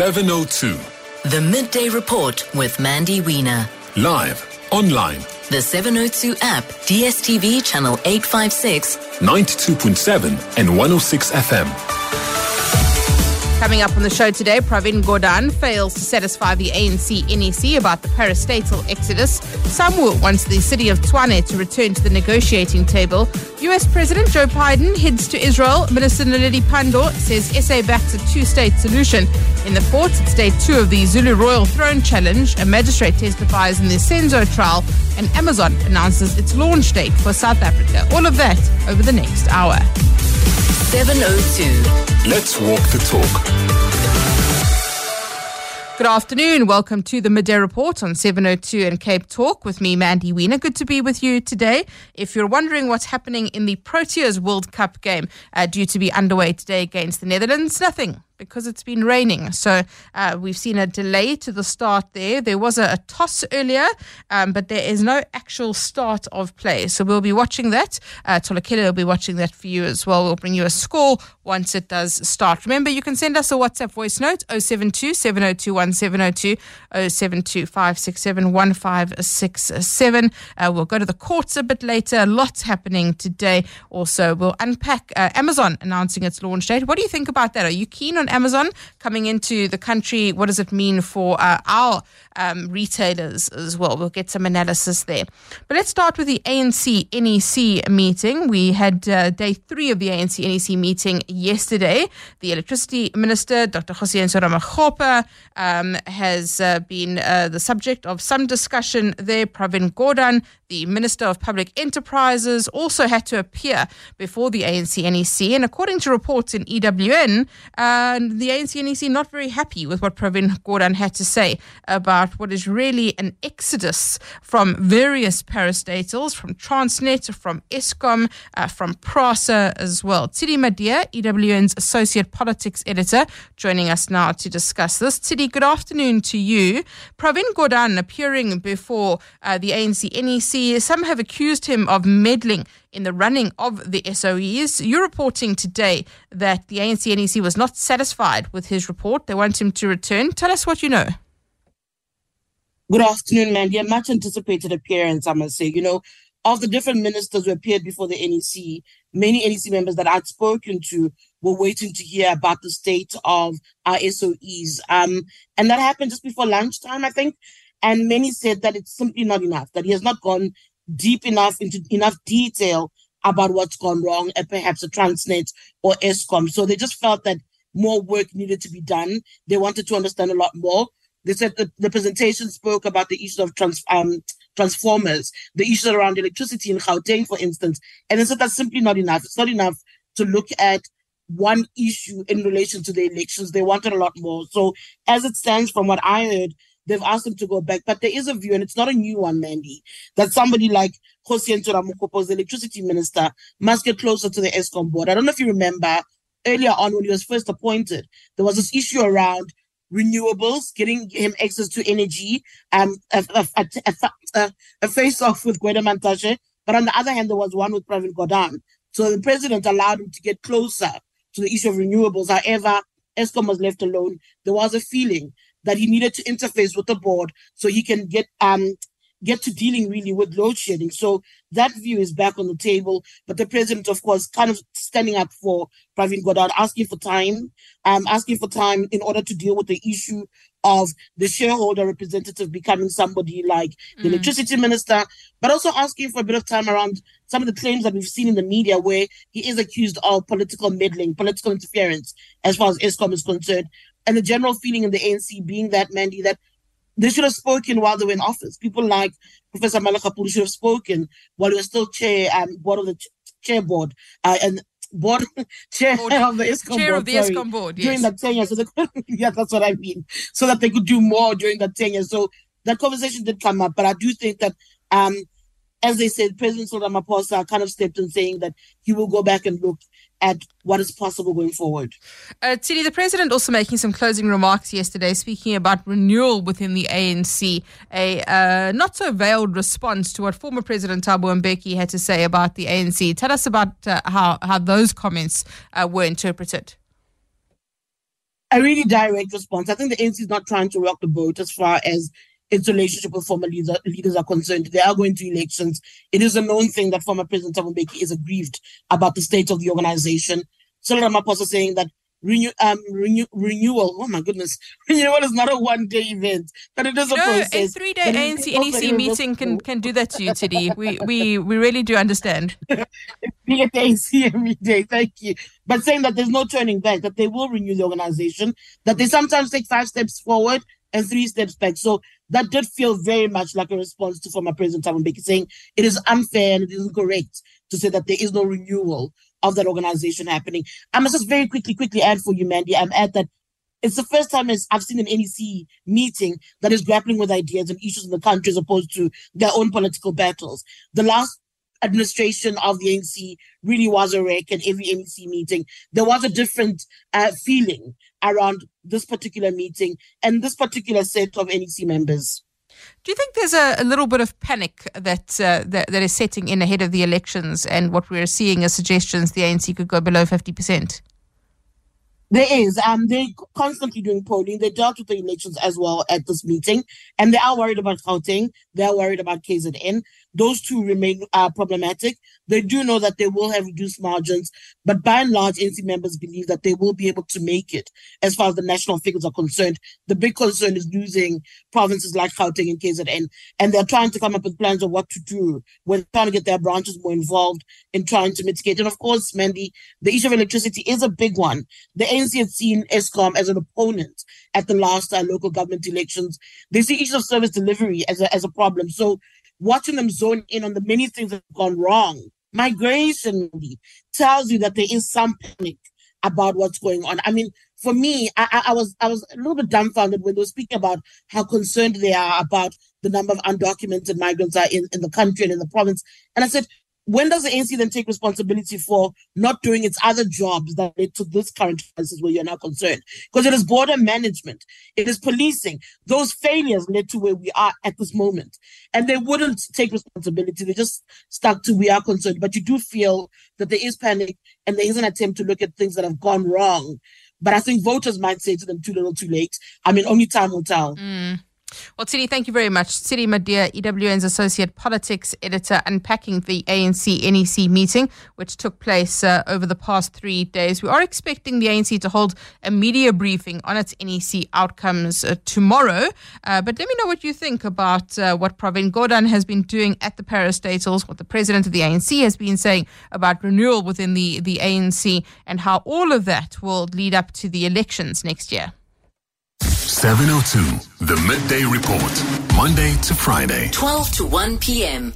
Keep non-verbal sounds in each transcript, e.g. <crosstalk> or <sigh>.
702. The Midday Report with Mandy Wiener. Live, online, The 702 app, DSTV channel 856, 92.7 and 106 FM. Coming up on the show today, Pravin Gordhan fails to satisfy the ANC NEC about the parastatal exodus. SAMWU wants the city of Tshwane to return to the negotiating table. US President Joe Biden heads to Israel. Minister Naledi Pandor says SA backs a two-state solution. In the courts, it's day two of the Zulu Royal Throne Challenge. A magistrate testifies in the Senzo trial, and Amazon announces its launch date for South Africa. All of that over the next hour. 702. Let's walk the talk. Good afternoon. Welcome to the Midday Report on 702 and Cape Talk with me, Mandy Wiener. Good to be with you today. If you're wondering what's happening in the Proteas World Cup game uh, due to be underway today against the Netherlands, nothing because it's been raining. So uh, we've seen a delay to the start there. There was a, a toss earlier, um, but there is no actual start of play. So we'll be watching that. Uh, Tolakila will be watching that for you as well. We'll bring you a score once it does start. Remember, you can send us a WhatsApp voice note 072 702 1702 072 567 1567. Uh, We'll go to the courts a bit later. Lots happening today. Also, we'll unpack uh, Amazon announcing its launch date. What do you think about that? Are you keen on Amazon coming into the country? What does it mean for uh, our um, retailers as well? We'll get some analysis there. But let's start with the ANC NEC meeting. We had uh, day three of the ANC NEC meeting yesterday. The electricity minister, Dr. Kgosientsho Ramokgopa, um, has uh, been uh, the subject of some discussion there. Pravin Gordhan, the Minister of Public Enterprises, also had to appear before the ANC NEC. And according to reports in EWN, uh, the ANC NEC not very happy with what Pravin Gordhan had to say about what is really an exodus from various parastatals, from Transnet, from Eskom, uh, from PRASA as well. Tidi Madia, EWN's Associate Politics Editor, joining us now to discuss this. Tidi, good afternoon to you. Pravin Gordhan appearing before uh, the ANC NEC, some have accused him of meddling in the running of the SOEs. You're reporting today that the ANC NEC was not satisfied with his report. They want him to return. Tell us what you know. Good afternoon, Mandy. A much anticipated appearance, I must say. You know, of the different ministers who appeared before the NEC, many NEC members that I'd spoken to were waiting to hear about the state of our SOEs. Um, and that happened just before lunchtime, I think. And many said that it's simply not enough, that he has not gone deep enough into enough detail about what's gone wrong at perhaps a Transnet or Eskom. So they just felt that more work needed to be done. They wanted to understand a lot more. They said that the presentation spoke about the issues of trans, um, transformers, the issues around electricity in Gauteng, for instance. And said that's simply not enough. It's not enough to look at one issue in relation to the elections. They wanted a lot more. So as it stands, from what I heard, they've asked them to go back. But there is a view, and it's not a new one, Mandy, that somebody like Kgosientsho Ramokgopa, the electricity minister, must get closer to the Eskom board. I don't know if you remember earlier on when he was first appointed, there was this issue around renewables, getting him access to energy, um, a, a, a, a, face off with Gwede Mantashe. But on the other hand, there was one with Pravin Gordhan. So the president allowed him to get closer to the issue of renewables. However, Eskom was left alone. There was a feeling that he needed to interface with the board so he can get um get to dealing really with load shedding. So that view is back on the table. But the president, of course, kind of standing up for Pravin Gordhan, asking for time, um, asking for time in order to deal with the issue of the shareholder representative becoming somebody like the Mm. electricity minister, but also asking for a bit of time around some of the claims that we've seen in the media where he is accused of political meddling, political interference, as far as Eskom is concerned. And the general feeling in the ANC being that, Mandy, that they should have spoken while they were in office. People like Professor Malegapuru should have spoken while he was still chair, um, board of the ch- chair board, uh, and board <laughs> chair Board- of the Eskom Chair board, of the sorry, Eskom board, during yes. that tenure. So they <laughs> yeah, that's what I mean. So that they could do more during that tenure. So that conversation did come up, but I do think that, um, as they said, President Cyril Ramaphosa kind of stepped in saying that he will go back and look at what is possible going forward. Uh, Tidi, the president also making some closing remarks yesterday, speaking about renewal within the ANC, a uh, not so veiled response to what former President Thabo Mbeki had to say about the ANC. Tell us about uh, how, how those comments uh, were interpreted. As I said, the President Cyril Ramaphosa kind of stepped in saying that he will go back and look at what is possible going forward. a really direct response. I think the ANC is not trying to rock the boat as far as its relationship with former leaders, leaders are concerned. They are going to elections. It is a known thing that former President Thabo Mbeki is aggrieved about the state of the organization. Cyril Ramaphosa saying that renew, um, renew, renewal. Oh my goodness, <laughs> renewal is not a one-day event, but it is a no, process. a three-day ANC NEC meeting can, can do that to you, Tidi. We we we really do understand. <laughs> Be at ANC every day. Thank you. But saying that there's no turning back, that they will renew the organization, that they sometimes take five steps forward and three steps back. So that did feel very much like a response to former President Thabo saying it is unfair and it is incorrect to say that there is no renewal of that organization happening. I must just very quickly, quickly add for you, Mandy. I'm add that it's the first time I've seen an NEC meeting that is grappling with ideas and issues in the country as opposed to their own political battles. The last administration of the ANC really was a wreck at every NEC meeting. There was a different uh, feeling around this particular meeting and this particular set of NEC members. Do you think there's a, a little bit of panic that, uh, that that is setting in ahead of the elections, and what we're seeing as suggestions the ANC could go below fifty percent? There is. Um, they're constantly doing polling. They dealt with the elections as well at this meeting, and they are worried about Gauteng. They are worried about KZN. Those two remain uh, problematic. They do know that they will have reduced margins, but by and large, NC members believe that they will be able to make it as far as the national figures are concerned. The big concern is losing provinces like Gauteng and KZN, and they're trying to come up with plans of what to do. We're trying to get their branches more involved in trying to mitigate. And of course, Mandy, the issue of electricity is a big one. The ANC has seen Eskom as an opponent at the last uh, local government elections. They see issues of service delivery as a, as a problem. So watching them zone in on the many things that have gone wrong. Migration tells you that there is some panic about what's going on. I mean, for me, I, I, was I was a little bit dumbfounded when they were speaking about how concerned they are about the number of undocumented migrants are in, in the country and in the province. And I said, when does the ANC then take responsibility for not doing its other jobs that led to this current crisis where you're now concerned? Because it is border management, it is policing. Those failures led to where we are at this moment. And they wouldn't take responsibility. They just stuck to we are concerned. But you do feel that there is panic and there is an attempt to look at things that have gone wrong. But I think voters might say to them too little too late. I mean, only time will tell. Mm. Well, Tidi, thank you very much. Tidi Madia, EWN's Associate Politics Editor, unpacking the ANC NEC meeting, which took place uh, over the past three days. We are expecting the ANC to hold a media briefing on its NEC outcomes uh, tomorrow. Uh, but let me know what you think about uh, what Pravin Gordhan has been doing at the parastatals, what the president of the ANC has been saying about renewal within the, the ANC, and how all of that will lead up to the elections next year. 702, the midday report, Monday to Friday. 12 to 1 p.m.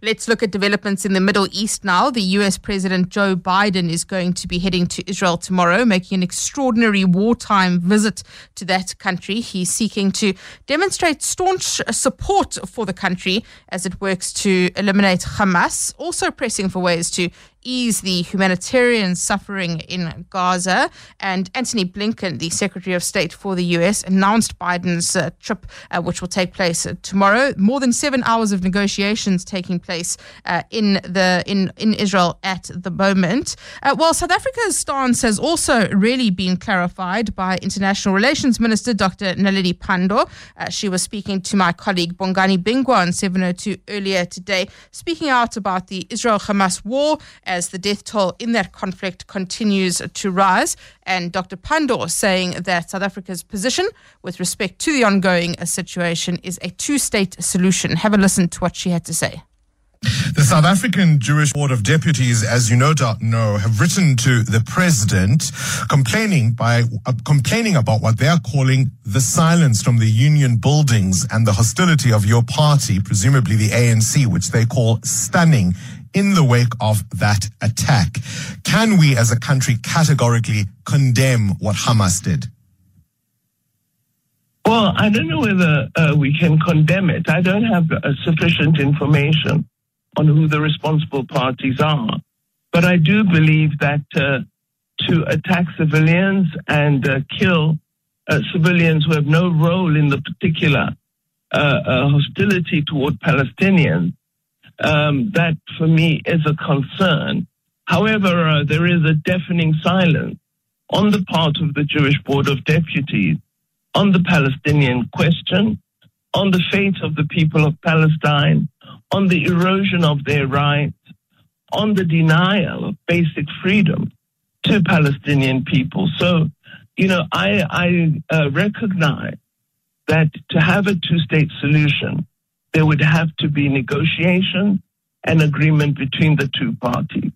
Let's look at developments in the Middle East now. The US President Joe Biden is going to be heading to Israel tomorrow, making an extraordinary wartime visit to that country. He's seeking to demonstrate staunch support for the country as it works to eliminate Hamas, also pressing for ways to ease the humanitarian suffering in Gaza. And Antony Blinken, the Secretary of State for the US, announced Biden's uh, trip, uh, which will take place uh, tomorrow. More than seven hours of negotiations taking place uh, in the in in Israel at the moment. Uh, well, South Africa's stance has also really been clarified by International Relations Minister Dr. Naledi Pandor. Uh, she was speaking to my colleague Bongani Bingwa on 702 earlier today, speaking out about the Israel-Hamas war as the death toll in that conflict continues to rise. And Dr. Pandor saying that South Africa's position with respect to the ongoing situation is a two state solution. Have a listen to what she had to say. The South African Jewish Board of Deputies, as you no doubt know, have written to the president complaining by uh, complaining about what they are calling the silence from the union buildings and the hostility of your party, presumably the ANC, which they call stunning in the wake of that attack. Can we as a country categorically condemn what Hamas did? Well, I don't know whether uh, we can condemn it. I don't have uh, sufficient information on who the responsible parties are. But I do believe that uh, to attack civilians and uh, kill uh, civilians who have no role in the particular uh, hostility toward Palestinians um, that for me is a concern. However, uh, there is a deafening silence on the part of the Jewish Board of Deputies on the Palestinian question, on the fate of the people of Palestine, on the erosion of their rights, on the denial of basic freedom to Palestinian people. So, you know, I, I uh, recognize that to have a two state solution, there would have to be negotiation and agreement between the two parties.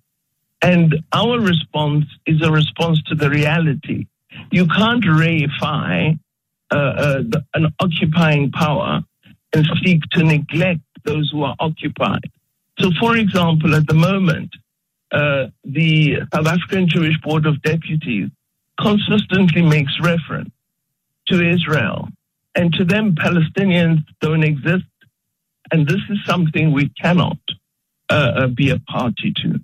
And our response is a response to the reality. You can't reify uh, uh, the, an occupying power and seek to neglect those who are occupied. So, for example, at the moment, uh, the South African Jewish Board of Deputies consistently makes reference to Israel. And to them, Palestinians don't exist. And this is something we cannot uh, uh be a party to.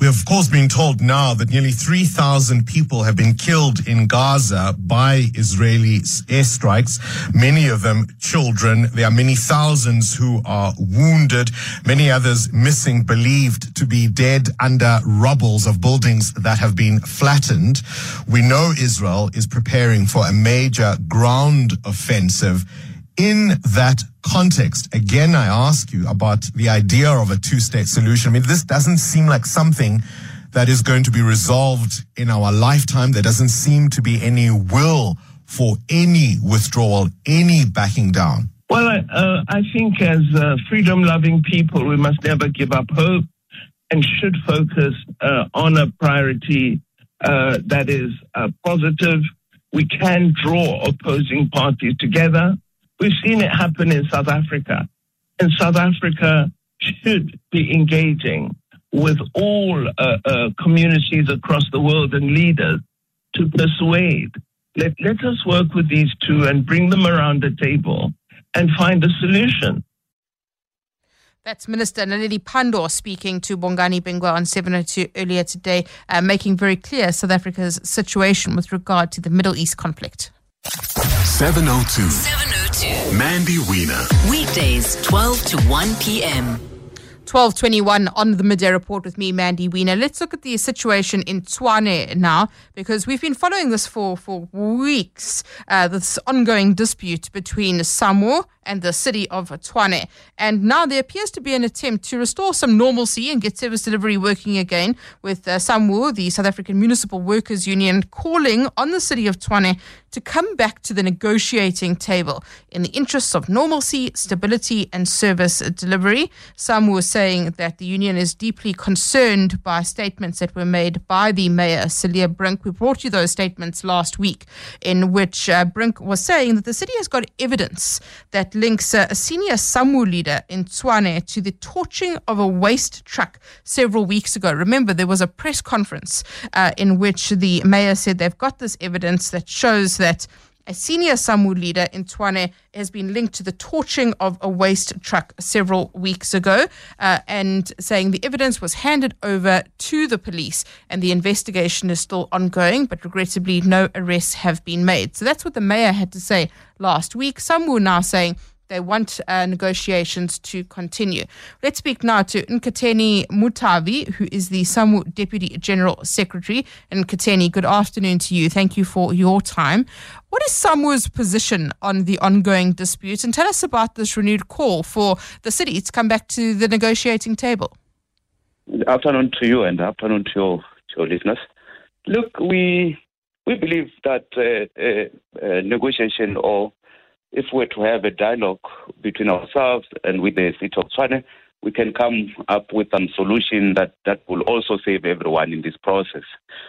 We have, of course, been told now that nearly 3,000 people have been killed in Gaza by Israeli airstrikes, many of them children. There are many thousands who are wounded, many others missing, believed to be dead under rubbles of buildings that have been flattened. We know Israel is preparing for a major ground offensive in that context, again, I ask you about the idea of a two state solution. I mean, this doesn't seem like something that is going to be resolved in our lifetime. There doesn't seem to be any will for any withdrawal, any backing down. Well, uh, I think as uh, freedom loving people, we must never give up hope and should focus uh, on a priority uh, that is uh, positive. We can draw opposing parties together We've seen it happen in South Africa. And South Africa should be engaging with all uh, uh, communities across the world and leaders to persuade. Let, let us work with these two and bring them around the table and find a solution. That's Minister Naledi Pandor speaking to Bongani Bingwa on 702 earlier today, uh, making very clear South Africa's situation with regard to the Middle East conflict. 702. 702. Mandy Wiener. Weekdays, 12 to 1 p.m. 1221 on the midday report with me, Mandy Wiener. Let's look at the situation in Tshwane now, because we've been following this for, for weeks, uh, this ongoing dispute between SAMWU and the city of Tshwane. And now there appears to be an attempt to restore some normalcy and get service delivery working again with uh, SAMWU, the South African Municipal Workers Union, calling on the city of Tshwane to come back to the negotiating table in the interests of normalcy, stability, and service delivery. Some were saying that the union is deeply concerned by statements that were made by the mayor, Cilliers Brink. We brought you those statements last week, in which uh, Brink was saying that the city has got evidence that links a senior SAMWU leader in Tshwane to the torching of a waste truck several weeks ago. Remember, there was a press conference uh, in which the mayor said they've got this evidence that shows that a senior SAMWU leader in Tshwane has been linked to the torching of a waste truck several weeks ago, uh, and saying the evidence was handed over to the police and the investigation is still ongoing, but regrettably, no arrests have been made. So that's what the mayor had to say last week. Were now saying they want uh, negotiations to continue. Let's speak now to Nkateni Mutavi, who is the SAMWU Deputy General Secretary. And Nkateni, good afternoon to you. Thank you for your time. What is SAMWU's position on the ongoing dispute? And tell us about this renewed call for the city to come back to the negotiating table. Afternoon to you and afternoon to your, to your listeners. Look, we we believe that uh, uh, uh, negotiation or if we're to have a dialogue between ourselves and with the city of Tshwane, we can come up with some solution that, that will also save everyone in this process.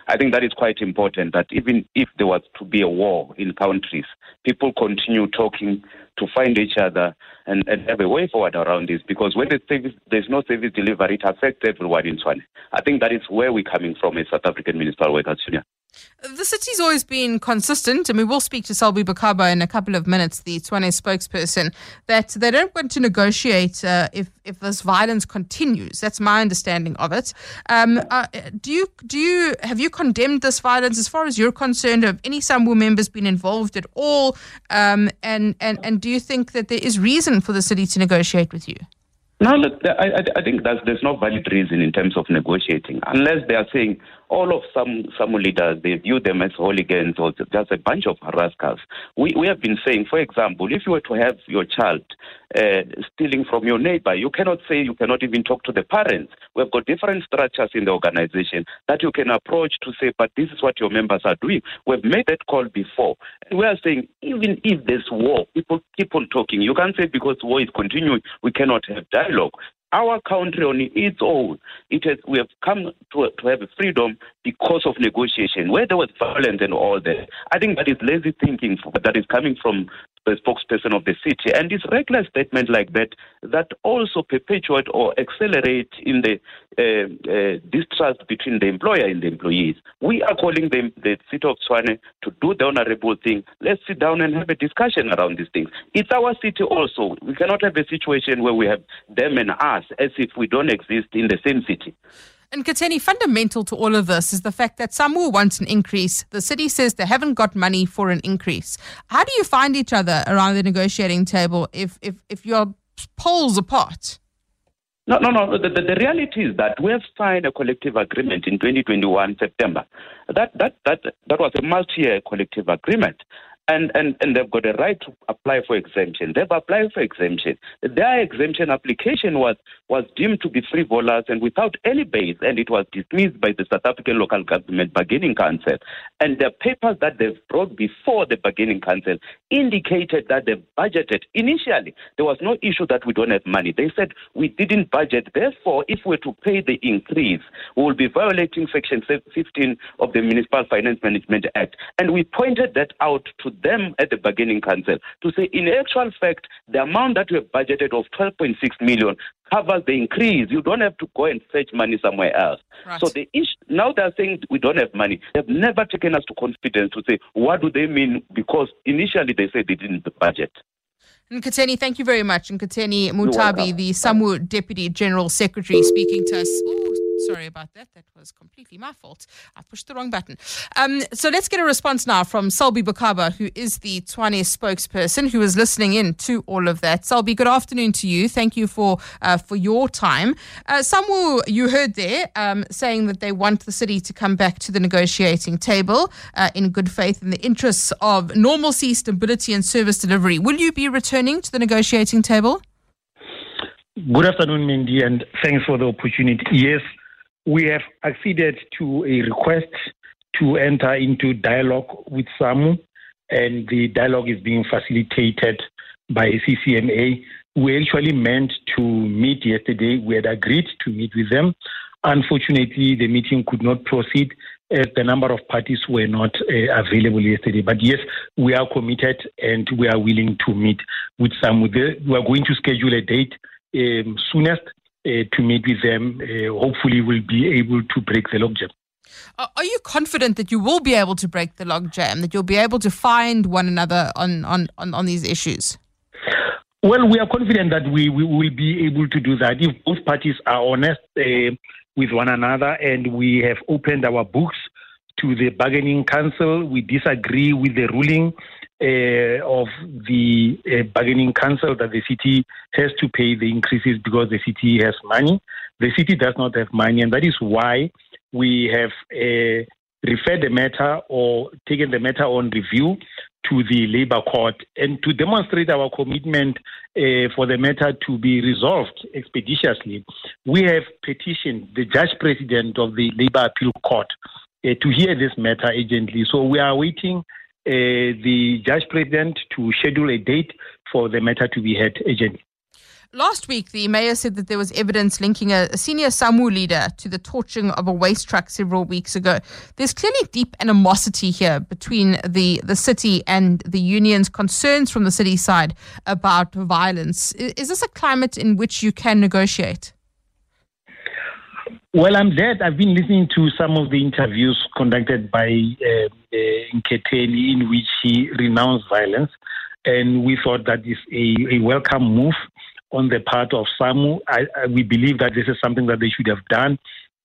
I think that is quite important that even if there was to be a war in countries, people continue talking to find each other and, and have a way forward around this because when the service, there's no service delivery, it affects everyone in Tshwane. I think that is where we're coming from as South African Municipal Workers Union. The city's always been consistent, and we will speak to Selby Bokaba in a couple of minutes, the Tshwane spokesperson, that they don't want to negotiate uh, if if this violence continues. That's my understanding of it. Um, uh, do you do you have you condemned this violence as far as you're concerned? Have any SAMWU members been involved at all? Um, and and and do you think that there is reason for the city to negotiate with you? No, look, I, I think there's no valid reason in terms of negotiating unless they are saying all of some some leaders they view them as hooligans or just a bunch of rascals. We we have been saying, for example, if you were to have your child uh, stealing from your neighbor, you cannot say you cannot even talk to the parents. We've got different structures in the organization that you can approach to say, but this is what your members are doing. We've made that call before. And we are saying, even if there's war, people keep on talking. You can't say because war is continuing, we cannot have dialogue our country on its own, it has, we have come to, to have freedom because of negotiation, where there was violence and all that. I think that is lazy thinking that is coming from the spokesperson of the city. And it's reckless statement like that that also perpetuate or accelerate in the uh, uh, distrust between the employer and the employees. We are calling the, the city of Tshwane to do the honorable thing. Let's sit down and have a discussion around these things. It's our city also. We cannot have a situation where we have them and us as if we don't exist in the same city. Nkateni, fundamental to all of this is the fact that SAMWU wants an increase. The city says they haven't got money for an increase. How do you find each other around the negotiating table if if, if you're poles apart? No, no, no. The, the, the, reality is that we have signed a collective agreement in 2021 September. That that that that was a multi-year collective agreement and, and, and they've got a right to apply for exemption. They've applied for exemption. Their exemption application was, was deemed to be frivolous and without any base, and it was dismissed by the South African Local Government Bargaining Council. And the papers that they've brought before the Bargaining Council indicated that they've budgeted. Initially, there was no issue that we don't have money. They said we didn't budget. Therefore, if we're to pay the increase, we will be violating Section 15 of the Municipal Finance Management Act. And we pointed that out to them at the bargaining council to say, in actual fact, the amount that we have budgeted of 12.6 million covers the increase. You don't have to go and fetch money somewhere else. Right. So the issue, now they're saying we don't have money. They've never taken us to confidence to say what do they mean because initially they said they didn't budget. Nkateni, thank you very much. Nkateni Mutabi, the SAMWU Deputy General Secretary, speaking to us. Ooh, Sorry about that. That was completely my fault. I pushed the wrong button. Um, so let's get a response now from Selby Bokaba, who is the Tshwane spokesperson, who is listening in to all of that. Selby, good afternoon to you. Thank you for uh, for your time. Uh, you heard there, um, saying that they want the city to come back to the negotiating table uh, in good faith in the interests of normalcy, stability, and service delivery. Will you be returning to the negotiating table? Good afternoon, Mindy, and thanks for the opportunity. Yes, we have acceded to a request to enter into dialogue with SAMWU, and the dialogue is being facilitated by CCMA. We actually meant to meet yesterday. We had agreed to meet with them. Unfortunately, the meeting could not proceed as the number of parties were not uh, available yesterday. But yes, we are committed and we are willing to meet with some. We are going to schedule a date um, soonest to meet with them. Uh, hopefully, we'll be able to break the logjam. Are you confident that you will be able to break the logjam, that you'll be able to find one another on, on, on, on these issues? Well, we are confident that we, we will be able to do that if both parties are honest uh, with one another and we have opened our books to the bargaining council. We disagree with the ruling uh, of the uh, bargaining council that the city has to pay the increases because the city has money. The city does not have money, and that is why we have uh, referred the matter or taken the matter on review to the labor court and to demonstrate our commitment uh, for the matter to be resolved expeditiously. We have petitioned the judge president of the labor appeal court uh, to hear this matter urgently. So we are waiting Eh, the judge president to schedule a date for the matter to be heard urgently. Last week, the mayor said that there was evidence linking a, senior SAMWU leader to the torching of a waste truck several weeks ago. There's clearly deep animosity here between the, the city and the union's concerns from the city side about violence. Is this a climate in which you can negotiate? Well, I'm glad. I've been listening to some of the interviews conducted by uh, uh, Nketeni in which he renounced violence, and we thought that is a, a welcome move on the part of SAMWU. I, I, we believe that this is something that they should have done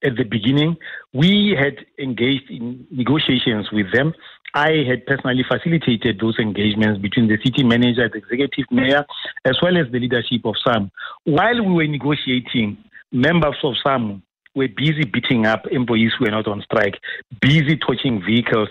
at the beginning. We had engaged in negotiations with them. I had personally facilitated those engagements between the city manager, the executive mayor, as well as the leadership of SAM. While we were negotiating, members of SAM were busy beating up employees who were not on strike, busy torching vehicles,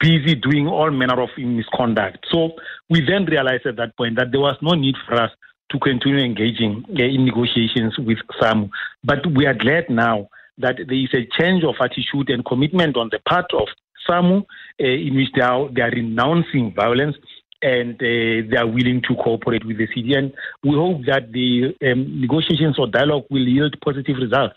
busy doing all manner of misconduct. So we then realized at that point that there was no need for us to continue engaging uh, in negotiations with SAMWU. But we are glad now that there is a change of attitude and commitment on the part of SAMWU uh, in which they are, they are renouncing violence and uh, they are willing to cooperate with the. And we hope that the um, negotiations or dialogue will yield positive results.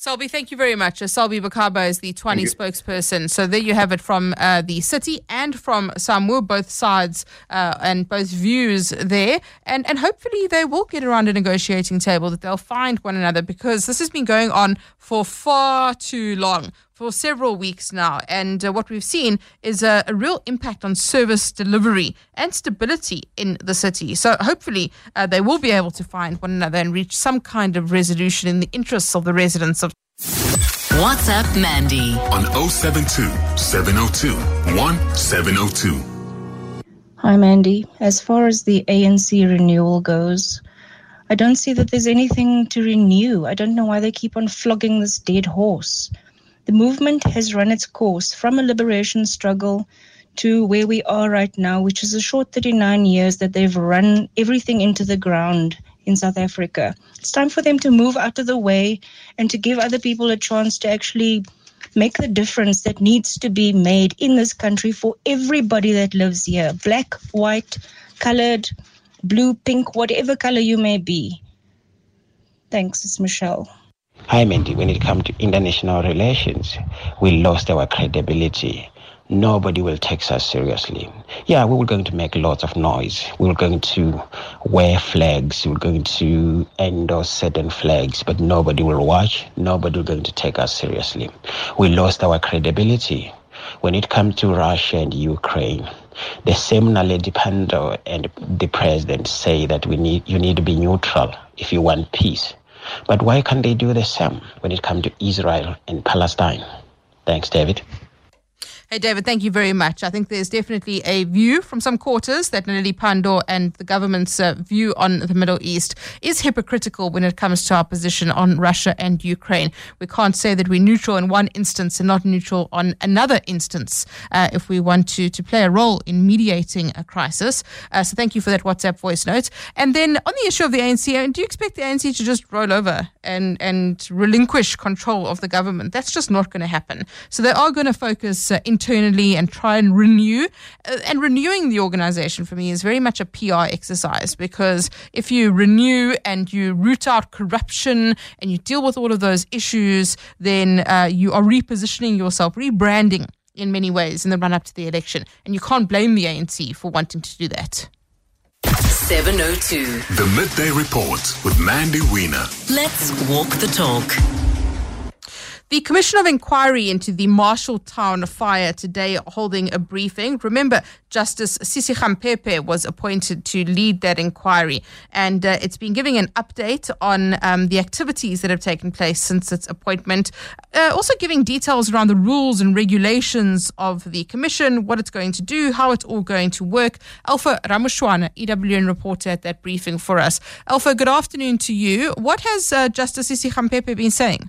Selby, thank you very much. Uh, Selby Bokaba is the Tshwane spokesperson. So there you have it from uh, the city and from SAMWU, both sides uh, and both views there. And, and hopefully they will get around a negotiating table, that they'll find one another because this has been going on for far too long for several weeks now. And uh, what we've seen is a, a, real impact on service delivery and stability in the city. So hopefully uh, they will be able to find one another and reach some kind of resolution in the interests of the residents of. What's up, Mandy on 072 702 1702. Hi, Mandy. As far as the ANC renewal goes, I don't see that there's anything to renew. I don't know why they keep on flogging this dead horse. The movement has run its course from a liberation struggle to where we are right now, which is a short 39 years that they've run everything into the ground in South Africa. It's time for them to move out of the way and to give other people a chance to actually make the difference that needs to be made in this country for everybody that lives here black, white, colored, blue, pink, whatever color you may be. Thanks, it's Michelle. Hi, Mandy. When it comes to international relations, we lost our credibility. Nobody will take us seriously. Yeah, we were going to make lots of noise. We were going to wear flags. We were going to endorse certain flags, but nobody will watch. Nobody will going to take us seriously. We lost our credibility. When it comes to Russia and Ukraine, the same Naledi Pandor and the president say that we need you need to be neutral if you want peace. But why can't they do the same when it comes to Israel and Palestine? Thanks, David. Hey, David, thank you very much. I think there's definitely a view from some quarters that Naledi Pandor and the government's uh, view on the Middle East is hypocritical when it comes to our position on Russia and Ukraine. We can't say that we're neutral in one instance and not neutral on another instance uh, if we want to, to play a role in mediating a crisis. Uh, so thank you for that WhatsApp voice note. And then on the issue of the ANC, uh, do you expect the ANC to just roll over and, and relinquish control of the government? That's just not going to happen. So they are going to focus uh, in internally and try and renew. Uh, and renewing the organization for me is very much a PR exercise because if you renew and you root out corruption and you deal with all of those issues, then uh, you are repositioning yourself, rebranding in many ways in the run up to the election. And you can't blame the ANC for wanting to do that. 702. The Midday Report with Mandy Wiener. Let's walk the talk. The Commission of Inquiry into the Marshalltown fire today holding a briefing. Remember, Justice Sisi Khampepe was appointed to lead that inquiry, and uh, it's been giving an update on um, the activities that have taken place since its appointment. Uh, also, giving details around the rules and regulations of the Commission, what it's going to do, how it's all going to work. Alpha Ramushwana, EWN reporter at that briefing for us. Alpha, good afternoon to you. What has uh, Justice Sisi been saying?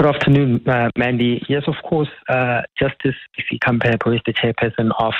Good afternoon, uh, Mandy. Yes, of course, uh, Justice Sisi Khampepe is the chairperson of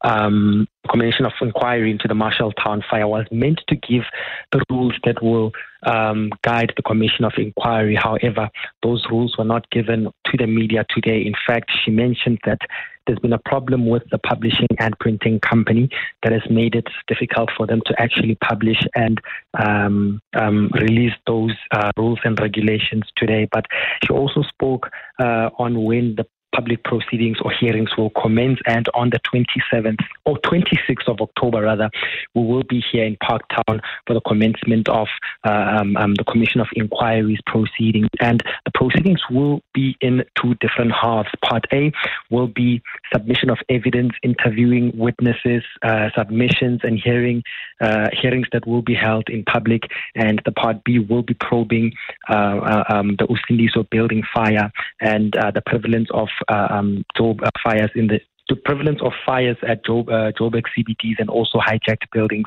um, Commission of Inquiry into the Marshalltown fire was meant to give the rules that will um, guide the Commission of Inquiry. However, those rules were not given to the media today. In fact, she mentioned that there's been a problem with the publishing and printing company that has made it difficult for them to actually publish and um, um, release those uh, rules and regulations today. But she also spoke uh, on when the public proceedings or hearings will commence. And on the 27th or 26th of October, rather, we will be here in Parktown for the commencement of uh, um, um, the Commission of Inquiries proceedings. And the proceedings will be in two different halves. Part A will be submission of evidence, interviewing witnesses, uh, submissions, and hearing uh, hearings that will be held in public. And the Part B will be probing uh, uh, um, the Usindiso building fire and uh, the prevalence of uh, um, uh, fires in the the prevalence of fires at Job, uh, CBDs and also hijacked buildings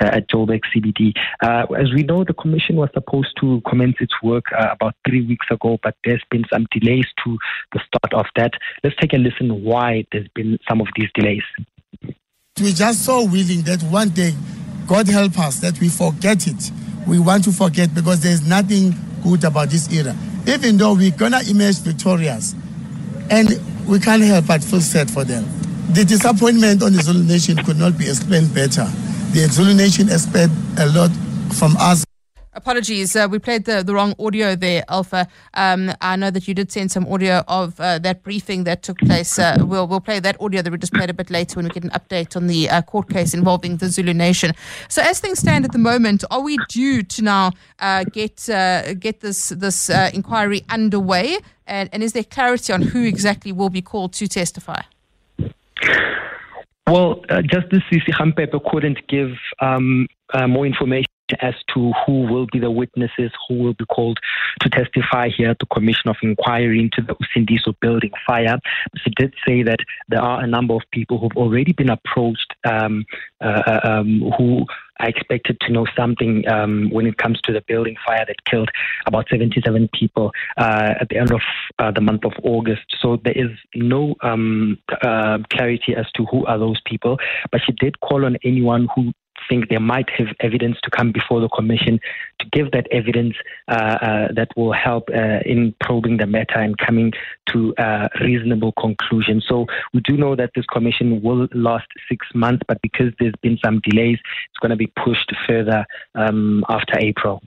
uh, at Joburg CBD. Uh, as we know, the commission was supposed to commence its work uh, about three weeks ago, but there's been some delays to the start of that. Let's take a listen why there's been some of these delays. We're just so willing that one day, God help us, that we forget it. We want to forget because there's nothing good about this era. Even though we're going to victorious, and we can't help but feel sad for them. The disappointment on the Zulu nation could not be explained better. The Zulu nation expect a lot from us. Apologies, uh, we played the, the wrong audio there, Alpha. Um, I know that you did send some audio of uh, that briefing that took place. Uh, we'll we'll play that audio that we just played a bit later when we get an update on the uh, court case involving the Zulu Nation. So, as things stand at the moment, are we due to now uh, get uh, get this this inquiry underway? And, and is there clarity on who exactly will be called to testify? Well, Justice Sisi Khampepe couldn't give um, more information as to who will be the witnesses who will be called to testify here at the Commission of Inquiry into the Usindiso building fire. She did say that there are a number of people who've already been approached um, uh, uh um, who are expected to know something um, when it comes to the building fire that killed about 77 people uh, at the end of uh, the month of August. So there is no um, uh, clarity as to who are those people, but she did call on anyone who think they might have evidence to come before the commission to give that evidence uh, uh, that will help uh, in probing the matter and coming to a reasonable conclusion. So we do know that this commission will last six months, but because there's been some delays, it's going to be pushed further um, after April.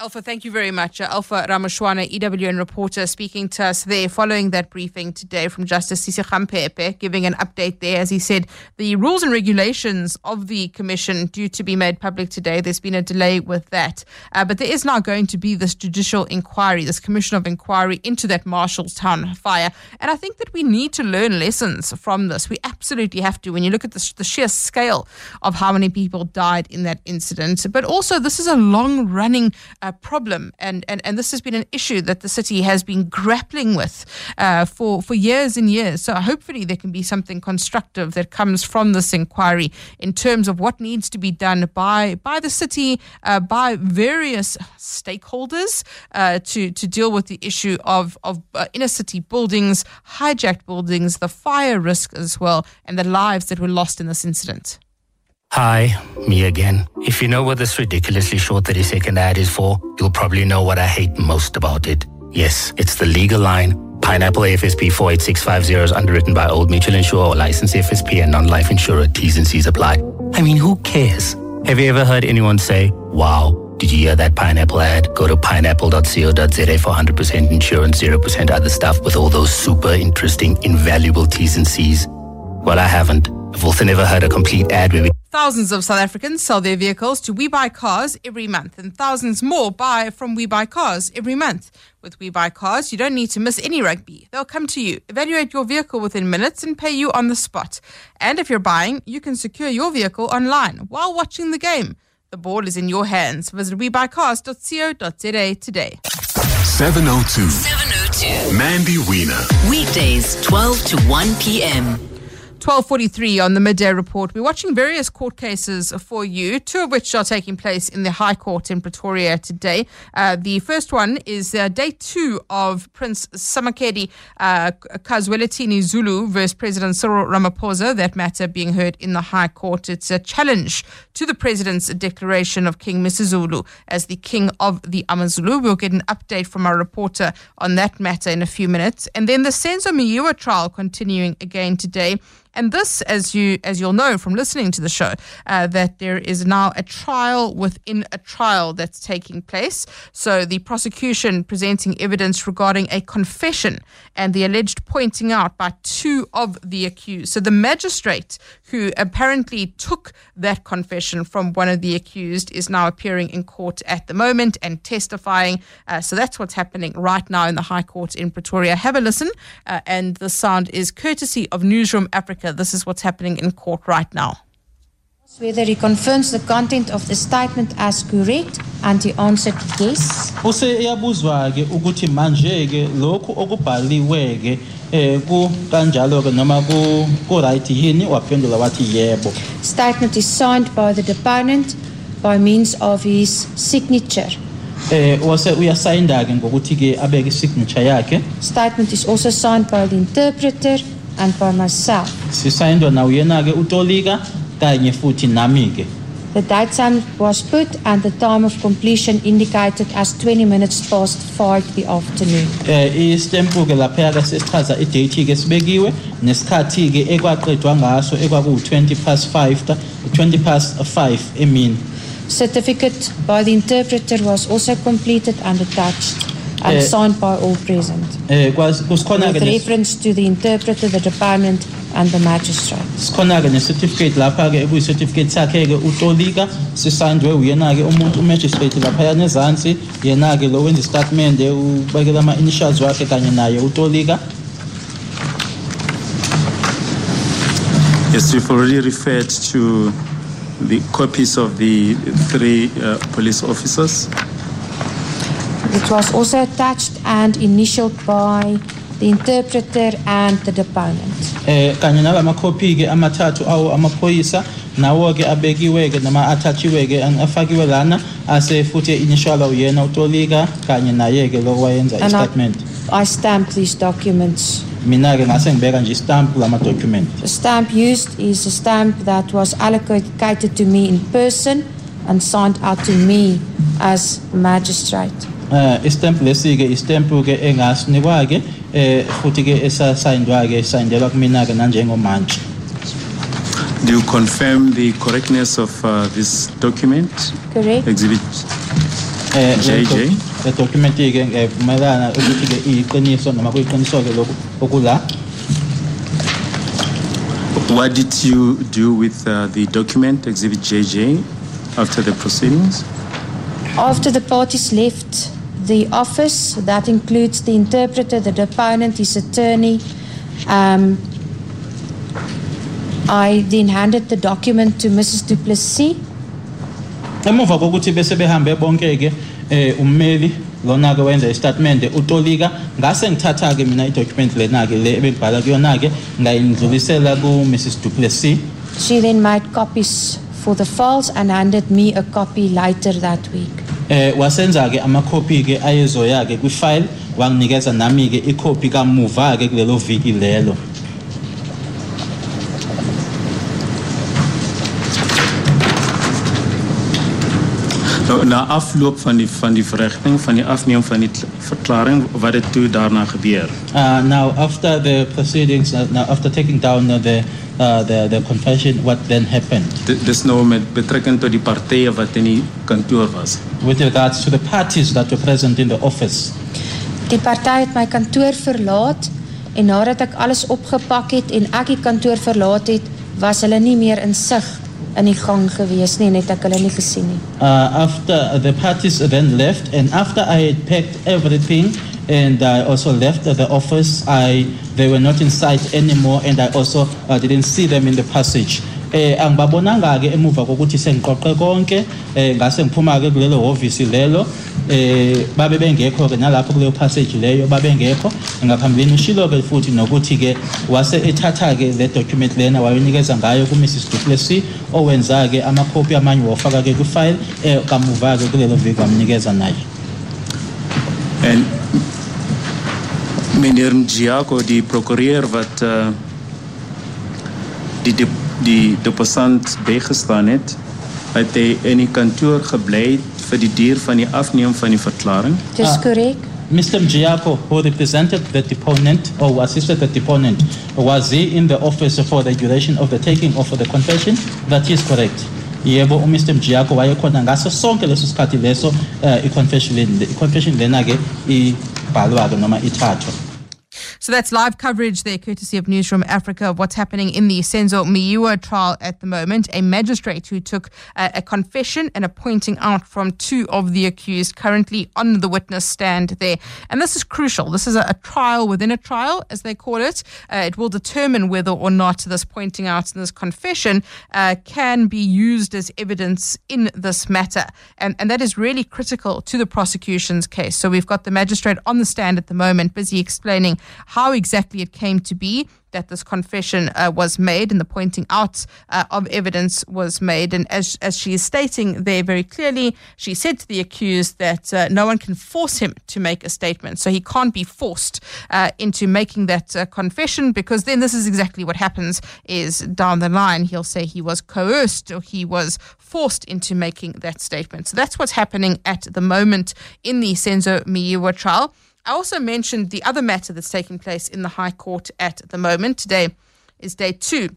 Alpha, thank you very much. Uh, Alpha Ramushwana, EWN reporter, speaking to us there following that briefing today from Justice Sisi Khampepe, giving an update there. As he said, the rules and regulations of the commission due to be made public today. There's been a delay with that. Uh, but there is now going to be this judicial inquiry, this commission of inquiry into that Marshalltown fire. And I think that we need to learn lessons from this. We absolutely have to when you look at the, the sheer scale of how many people died in that incident. But also, this is a long running uh, problem, and, and, and this has been an issue that the city has been grappling with uh, for, for years and years. So hopefully there can be something constructive that comes from this inquiry in terms of what needs to be done by, by the city, uh, by various stakeholders uh, to, to deal with the issue of, of uh, inner city buildings, hijacked buildings, the fire risk as well, and the lives that were lost in this incident. Hi, me again. If you know what this ridiculously short 30 second ad is for, you'll probably know what I hate most about it. Yes, it's the legal line. Pineapple AFSP 48650 is underwritten by Old Mutual Insure or licensed FSP and non-life insurer. T's and C's apply. I mean, who cares? Have you ever heard anyone say, wow, did you hear that pineapple ad? Go to pineapple.co.za for 100% insurance, 0% other stuff with all those super interesting, invaluable T's and C's. Well, I haven't. I've also never heard a complete ad where we Thousands of South Africans sell their vehicles to We Buy Cars every month, and thousands more buy from We Buy Cars every month. With We Buy Cars, you don't need to miss any rugby. They'll come to you, evaluate your vehicle within minutes, and pay you on the spot. And if you're buying, you can secure your vehicle online while watching the game. The ball is in your hands. Visit WeBuyCars.co.za today. 702. 702. Mandy Wiener. Weekdays, 12 to 1 p.m. 1243 on the midday report. We're watching various court cases for you, two of which are taking place in the High Court in Pretoria today. Uh, the first one is uh, day two of Prince Simakade uh, Zulu versus President Cyril Ramaphosa. That matter being heard in the High Court. It's a challenge to the president's declaration of King Misuzulu as the king of the Amazulu. We'll get an update from our reporter on that matter in a few minutes. And then the Senzo Meyiwa trial continuing again today. And this, as you as you'll know from listening to the show, uh, that there is now a trial within a trial that's taking place. So the prosecution presenting evidence regarding a confession and the alleged pointing out by two of the accused. So the magistrate who apparently took that confession from one of the accused is now appearing in court at the moment and testifying. Uh, so that's what's happening right now in the High Court in Pretoria. Have a listen, uh, and the sound is courtesy of Newsroom Africa. This is what's happening in court right now Whether he confirms the content of the statement as correct, and he answered yes. use eyabuzwa ke ukuthi manje ke lokhu okubhaliwe ke eh ku kanjalo ke noma ku ku right yini waphendula wathi yebo Statement is signed by the deponent by means of his signature. eh wase uyasayinda ke ngokuthi ke abeke signature yakhe Statement is also signed by the interpreter and by myself. sisayindwa na uyena ke utolika kanye futhi nami ke The was put and the time of completion indicated as 20 minutes past 5 the afternoon. eh istempu ke lapha ke sesichaza idate ke sibekiwe nesikhathi ke ekwaqedwa ngaso ekwaku 20 past 5 20 past 5 emini Certificate by the interpreter was also completed and attached and Eh, signed by all present. eh kwasi- kusikhona With ke reference to the interpreter, the department, and the magistrate. sikhona ke ne-certificate lapha ke ekuyi-certificate sakhe ke utolika sisayindwe uyena ke umuntu umagistrate laphayana ezansi yena ke lo wenza istatement ubekela ama-initials wakhe kanye naye utolika Yes, we've already referred to the copies of the three uh, police officers. It was also attached and initialed by the interpreter and the deponent. eh kanye nala makhophi ke amathathu awo amaphoyisa nawo ke abekiwe ke noma athatshiwe ke an- afakiwe lana ase futhi initial uyena utolika kanye naye ke lo wayenza And I, istatement I stamped these documents. mina ke ngase ngibeka nje istamp lama document The stamp used is a stamp that was allocated to me in person and signed out to me as magistrate. Eh istamp lesi ke istamp ke engasinikwa ke eh futhi ke esasayindwa ke sayindelwa kumina ke nanjengomantshi Do you confirm the correctness of uh, this document? Correct. Exhibit eh JJ. le document ke ngivumelana ukuthi ke iqiniso noma kuyiqiniso ke lokhu okula What did you do with uh, the document, Exhibit JJ, after the proceedings? After the parties left the office, that includes the interpreter, the deponent, his attorney, um, I then handed the document to Mrs. Duplessis. emuva kokuthi bese behambe bonke ke eh ummeli lona ke wenza istatement utolika ngase ngithatha ke mina idocument lena ke le ebengibhala kuyona ke ngayindlulisela ku Mrs Duplessis She then made copies for the files and handed me a copy later that week. Eh wasenza ke amakhophi ke ayezoya ke kwi file wanginikeza nami ke ikhophi kamuva ke kulelo viki lelo. Nou, na afloop van die van die verrigting van die afneem van die kl- verklaring wat het toe daarna gebeur? Uh, now, after the proceedings, uh, now after taking down uh, the, uh, the the confession, what then happened? Dit dis nou met betrekking tot die partye wat in die kantoor was. With regards to the parties that were present in the office, Die party het my kantoor verlaat en nadat ek alles opgepak het en ek die kantoor verlaat het, was hulle nie meer in sig in die gang gewees nie en het ek hulle nie gesien nie. uh, after the parties then left, and after I had packed everything, and I also left the office, I they were not in sight anymore, and I also uh, didn't see them in the passage. Eh angibabonanga ke emuva kokuthi sengiqoqe konke eh ngase ngiphuma ke kulelo office lelo. Eh babe bengekho ke nalapho kuleyo passage leyo babe ngekho. Ngaphambilini ushilo ke futhi nokuthi ke wase ethatha ke le document lena wayonikeza ngayo ku Mrs Duplessis owenza ke amakhophi amanye wafaka ke ku file eh kamuva ke kulelo viki wamnikeza naye En meneer Njiako, die prokureur wat uh, die die die deposant bygestaan het, het hy in die kantoor gebly vir die duur van die afneem van die verklaring. Dis Ah. korrek. Mr. Mjiako, who represented the deponent or who assisted the deponent, was he in the office for the duration of the taking of the confession? That is correct. Yebo, uMr. Mjiako wayekhona ngaso sonke leso sikhathi leso uh, i-confession le- i-confession lena ke ibhalwa ke noma ithathwa. So that's live coverage there, courtesy of Newsroom Africa, of what's happening in the Senzo Meyiwa trial at the moment. A magistrate who took uh, a confession and a pointing out from two of the accused currently on the witness stand there. And this is crucial. This is a, a trial within a trial, as they call it. Uh, it will determine whether or not this pointing out and this confession uh, can be used as evidence in this matter. And, and that is really critical to the prosecution's case. So we've got the magistrate on the stand at the moment, busy explaining how exactly it came to be that this confession uh, was made and the pointing out uh, of evidence was made. And as, as she is stating there very clearly, she said to the accused that uh, no one can force him to make a statement. So he can't be forced uh, into making that uh, confession because then this is exactly what happens is down the line, he'll say he was coerced or he was forced into making that statement. So that's what's happening at the moment in the Senzo Meyiwa trial. I also mentioned the other matter that's taking place in the High Court at the moment. Today is day two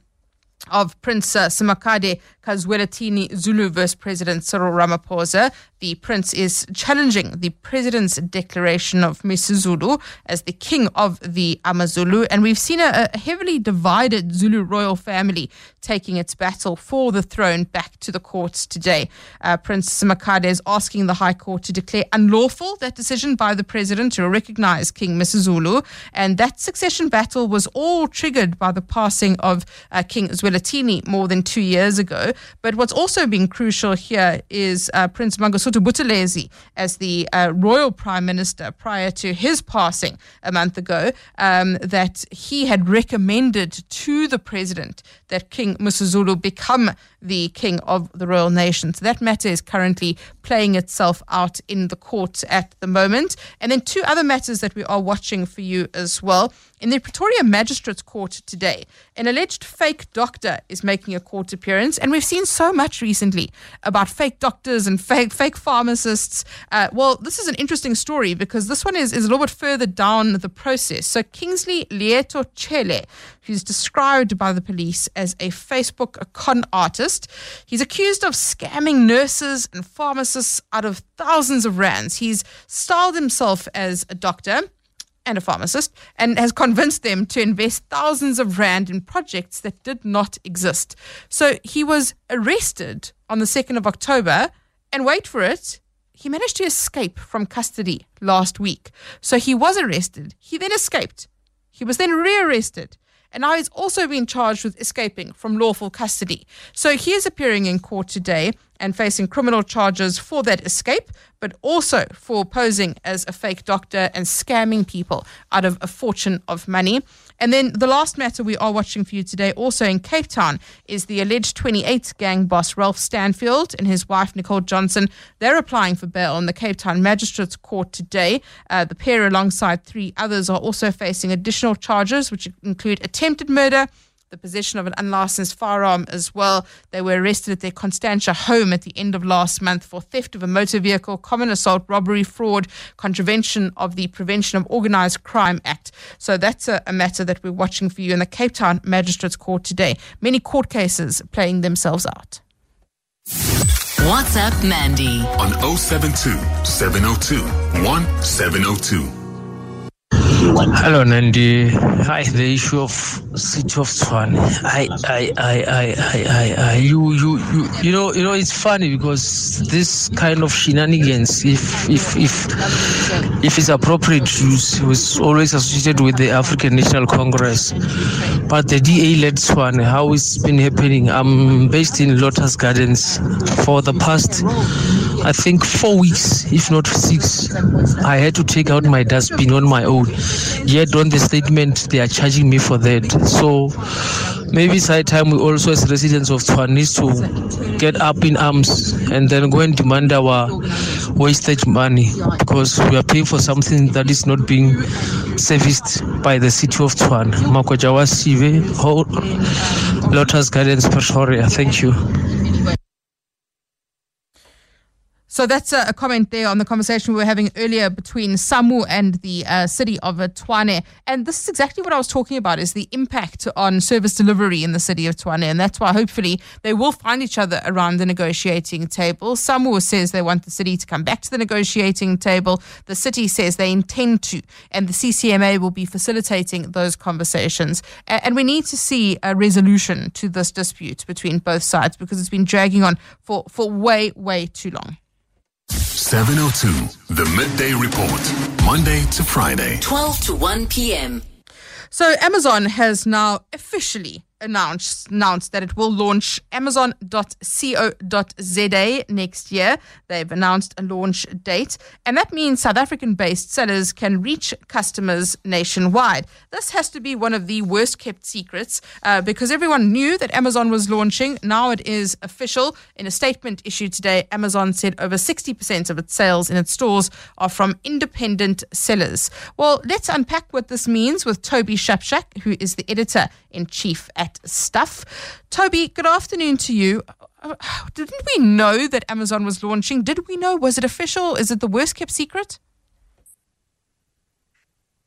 of Prince uh, Simakade Kazwelithini Zulu versus President Cyril Ramaphosa. The prince is challenging the president's declaration of Misuzulu as the king of the Amazulu. And we've seen a, a heavily divided Zulu royal family taking its battle for the throne back to the courts today. Uh, prince Simakade is asking the High Court to declare unlawful that decision by the president to recognize King Misuzulu. And that succession battle was all triggered by the passing of uh, King Zwelithini more than two years ago. But what's also been crucial here is uh, Prince Mangosuthu Buthelezi as the uh, royal prime minister prior to his passing a month ago, um, that he had recommended to the president that King Misuzulu become the king of the royal nation. So that matter is currently playing itself out in the court at the moment. And then two other matters that we are watching for you as well. In the Pretoria Magistrates Court today, an alleged fake doctor is making a court appearance, and we've seen so much recently about fake doctors and fake fake pharmacists. Uh, well, this is an interesting story because this one is, is a little bit further down the process. So Kingsley Lieto Chele, who's described by the police as a Facebook con artist, he's accused of scamming nurses and pharmacists out of thousands of rands. He's styled himself as a doctor and a pharmacist and has convinced them to invest thousands of rand in projects that did not exist. So he was arrested on the 2nd of October and wait for it. He managed to escape from custody last week. So he was arrested. He then escaped. He was then rearrested. And now he's also been charged with escaping from lawful custody. So he is appearing in court today and facing criminal charges for that escape, but also for posing as a fake doctor and scamming people out of a fortune of money. And then the last matter we are watching for you today, also in Cape Town, is the alleged 28 gang boss Ralph Stanfield and his wife Nicole Johnson. They're applying for bail in the Cape Town Magistrates Court today. Uh, the pair, alongside three others, are also facing additional charges, which include attempted murder the possession of an unlicensed firearm as well. They were arrested at their Constantia home at the end of last month for theft of a motor vehicle, common assault, robbery, fraud, contravention of the Prevention of Organised Crime Act. So that's a, a matter that we're watching for you in the Cape Town Magistrates Court today. Many court cases playing themselves out. WhatsApp, Mandy on 072 702 1702. Hello, Nandi. Hi, the issue of city of Tshwane. I, I, I, I, I, I, you, you, you, you know, you know, it's funny because this kind of shenanigans, if, if, if, if it's appropriate use, was always associated with the African National Congress. But the DA-led Tshwane, how it's been happening. I'm based in Lotus Gardens for the past, I think, four weeks, if not six. I had to take out my dustbin on my own yet on the statement they are charging me for that so maybe it's high time we also as residents of Tshwane, needs to get up in arms and then go and demand our wastage money because we are paying for something that is not being serviced by the city of Tshwane. Makwajawa Sive, Lotus Gardens, Pretoria. Thank you. So that's a, comment there on the conversation we were having earlier between SAMWU and the uh, city of Tshwane. And this is exactly what I was talking about is the impact on service delivery in the city of Tshwane. And that's why hopefully they will find each other around the negotiating table. SAMWU says they want the city to come back to the negotiating table. The city says they intend to. And the CCMA will be facilitating those conversations. And we need to see a resolution to this dispute between both sides because it's been dragging on for, for way, way too long. 702, the midday report, Monday to Friday, 12 to 1 p.m. So, Amazon has now officially announced, announced that it will launch amazon.co.za next year. They've announced a launch date, and that means South African based sellers can reach customers nationwide. This has to be one of the worst kept secrets uh, because everyone knew that Amazon was launching. Now it is official. In a statement issued today, Amazon said over 60% of its sales in its stores are from independent sellers. Well, let's unpack what this means with Toby Shapshak, who is the editor in chief at Stuff. Toby, good afternoon to you. <sighs> Didn't we know that Amazon was launching? Did we know? Was it official? Is it the worst kept secret?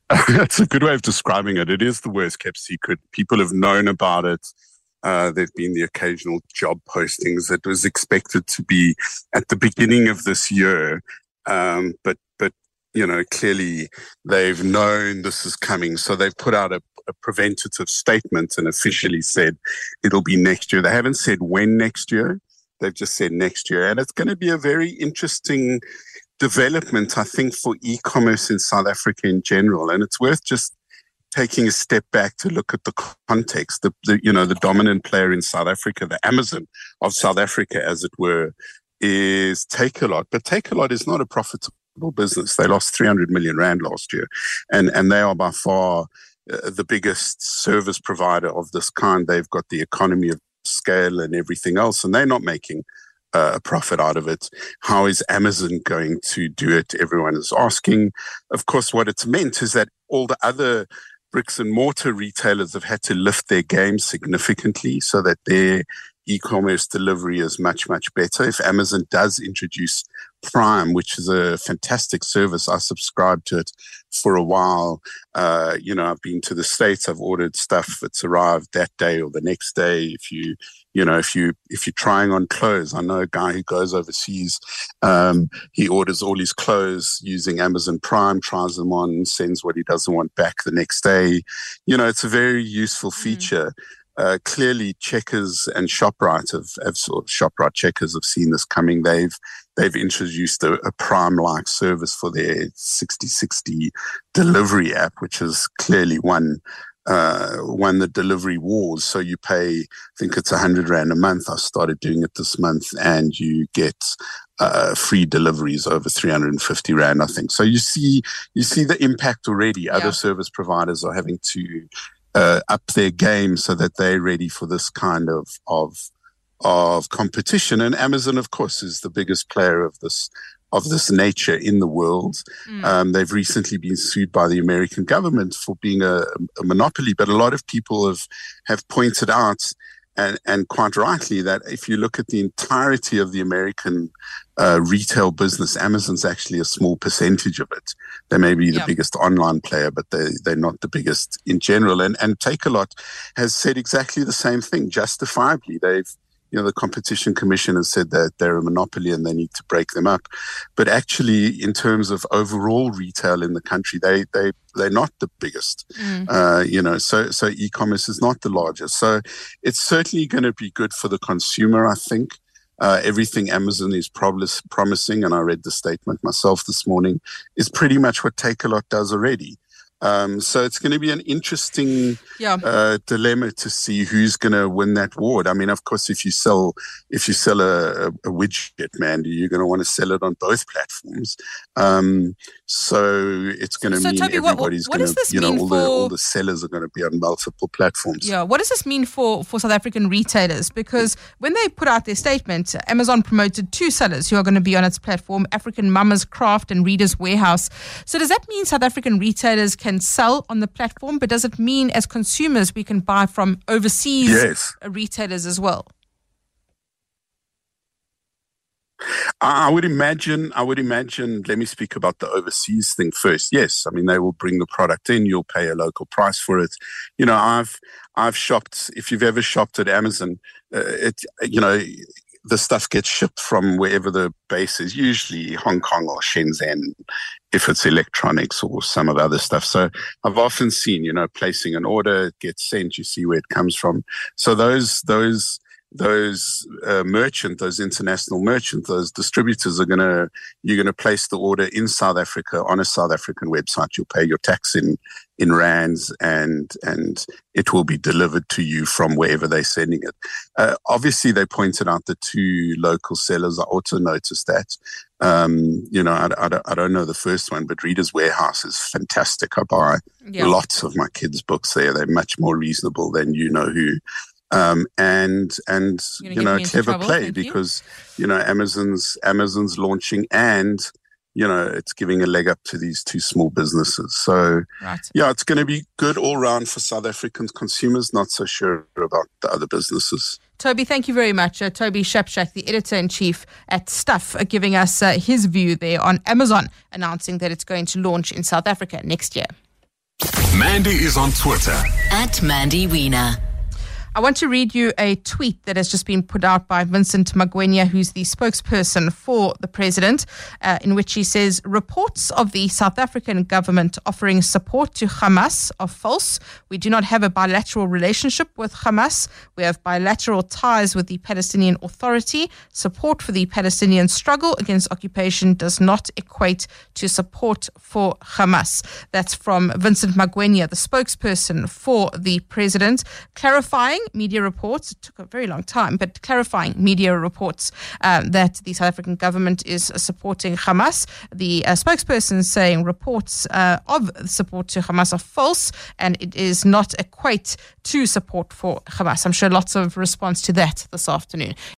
<laughs> That's a good way of describing it. It is the worst kept secret. People have known about it. Uh, there have been the occasional job postings that was expected to be at the beginning of this year, um, but but you know clearly they've known this is coming, so they've put out a a preventative statement and officially said it'll be next year. They haven't said when next year. They've just said next year. And it's going to be a very interesting development, I think, for e-commerce in South Africa in general. And it's worth just taking a step back to look at the context. The, the you know the dominant player in South Africa, the Amazon of South Africa, as it were, is Takealot. But Takealot is not a profitable business. They lost 300 million rand last year, and and they are by far uh, the biggest service provider of this kind. They've got the economy of scale and everything else, and they're not making uh, a profit out of it. How is Amazon going to do it? Everyone is asking. Of course, what it's meant is that all the other bricks and mortar retailers have had to lift their game significantly so that their e-commerce delivery is much much better. If amazon does introduce prime which is a fantastic service i subscribed to it for a while. Uh, you know i've been to the states i've ordered stuff that's arrived that day or the next day. If you you know if you if you're trying on clothes i know a guy who goes overseas um, he orders all his clothes using amazon prime tries them on sends what he doesn't want back the next day. You know it's a very useful mm. feature. mm uh, clearly Checkers and Shoprite have, have sort of Shoprite Checkers have seen this coming. They've they've introduced a, a prime-like service for their Sixty60 delivery app, which has clearly won uh, won the delivery wars. So you pay, I think it's a hundred rand a month. I started doing it this month, and you get uh, free deliveries over 350 rand, I think. So you see, you see the impact already. Yeah. Other service providers are having to uh, up their game so that they're ready for this kind of of of competition. And Amazon, of course, is the biggest player of this of this nature in the world. Mm. Um, they've recently been sued by the American government for being a, a, monopoly, but a lot of people have have pointed out and, and quite rightly that if you look at the entirety of the American uh, retail business, Amazon's actually a small percentage of it. They may be the biggest online player, but they, they're not the biggest in general. And, and Takealot has said exactly the same thing, justifiably. They've you know, the competition commission has said that they're a monopoly and they need to break them up. But actually, in terms of overall retail in the country, they they they're not the biggest. Mm. Uh, you know, so so e-commerce is not the largest. So it's certainly going to be good for the consumer, I think. Uh, everything Amazon is promising, and I read the statement myself this morning, is pretty much what Takealot does already. Um, so it's going to be an interesting yeah. uh, dilemma to see who's going to win that award. I mean, of course, if you sell if you sell a, a, widget, Mandy, you're going to want to sell it on both platforms. Um, so it's going to so, mean Toby, everybody's going to, you know, all for... the all the sellers are going to be on multiple platforms. Yeah. What does this mean for for South African retailers? Because when they put out their statement, Amazon promoted two sellers who are going to be on its platform: African Mama's Craft and Reader's Warehouse. So does that mean South African retailers can sell on the platform, but does it mean as consumers we can buy from overseas yes. retailers as well? I would imagine. I would imagine. Let me speak about the overseas thing first. Yes, I mean they will bring the product in. You'll pay a local price for it. You know, I've I've shopped. If you've ever shopped at Amazon, uh, it you know the stuff gets shipped from wherever the base is, usually Hong Kong or Shenzhen, if it's electronics or some of the other stuff. So I've often seen, you know, placing an order, it gets sent, you see where it comes from. So those those those uh, merchant, those international merchants, those distributors are gonna you're gonna place the order in South Africa on a South African website. You'll pay your tax in in rands, and and it will be delivered to you from wherever they're sending it. Uh, obviously, they pointed out the two local sellers. I also noticed that. Um, you know, I, I, don't, I don't know the first one, but Reader's Warehouse is fantastic. I buy Yeah. lots of my kids' books there. They're much more reasonable than you know who um, and and You're you gonna know get me into clever trouble, play thank you. because you know Amazon's Amazon's launching and you know it's giving a leg up to these two small businesses. So Right. yeah, it's going to be good all round for South African consumers. Not so sure about the other businesses. Toby, thank you very much. Uh, Toby Shapshak, the editor in chief at Stuff, uh, giving us uh, his view there on Amazon, announcing that it's going to launch in South Africa next year. Mandy is on Twitter. At Mandy Wiener. I want to read you a tweet that has just been put out by Vincent Magwenya, who's the spokesperson for the president, uh, in which he says reports of the South African government offering support to Hamas are false. We do not have a bilateral relationship with Hamas. We have bilateral ties with the Palestinian Authority. Support for the Palestinian struggle against occupation does not equate to support for Hamas. That's from Vincent Magwenya, the spokesperson for the president, clarifying media reports. It took a very long time, but clarifying media reports um, that the South African government is supporting Hamas. The uh, spokesperson saying reports uh, of support to Hamas are false and it is not equate to support for Hamas. I'm sure lots of response to that this afternoon.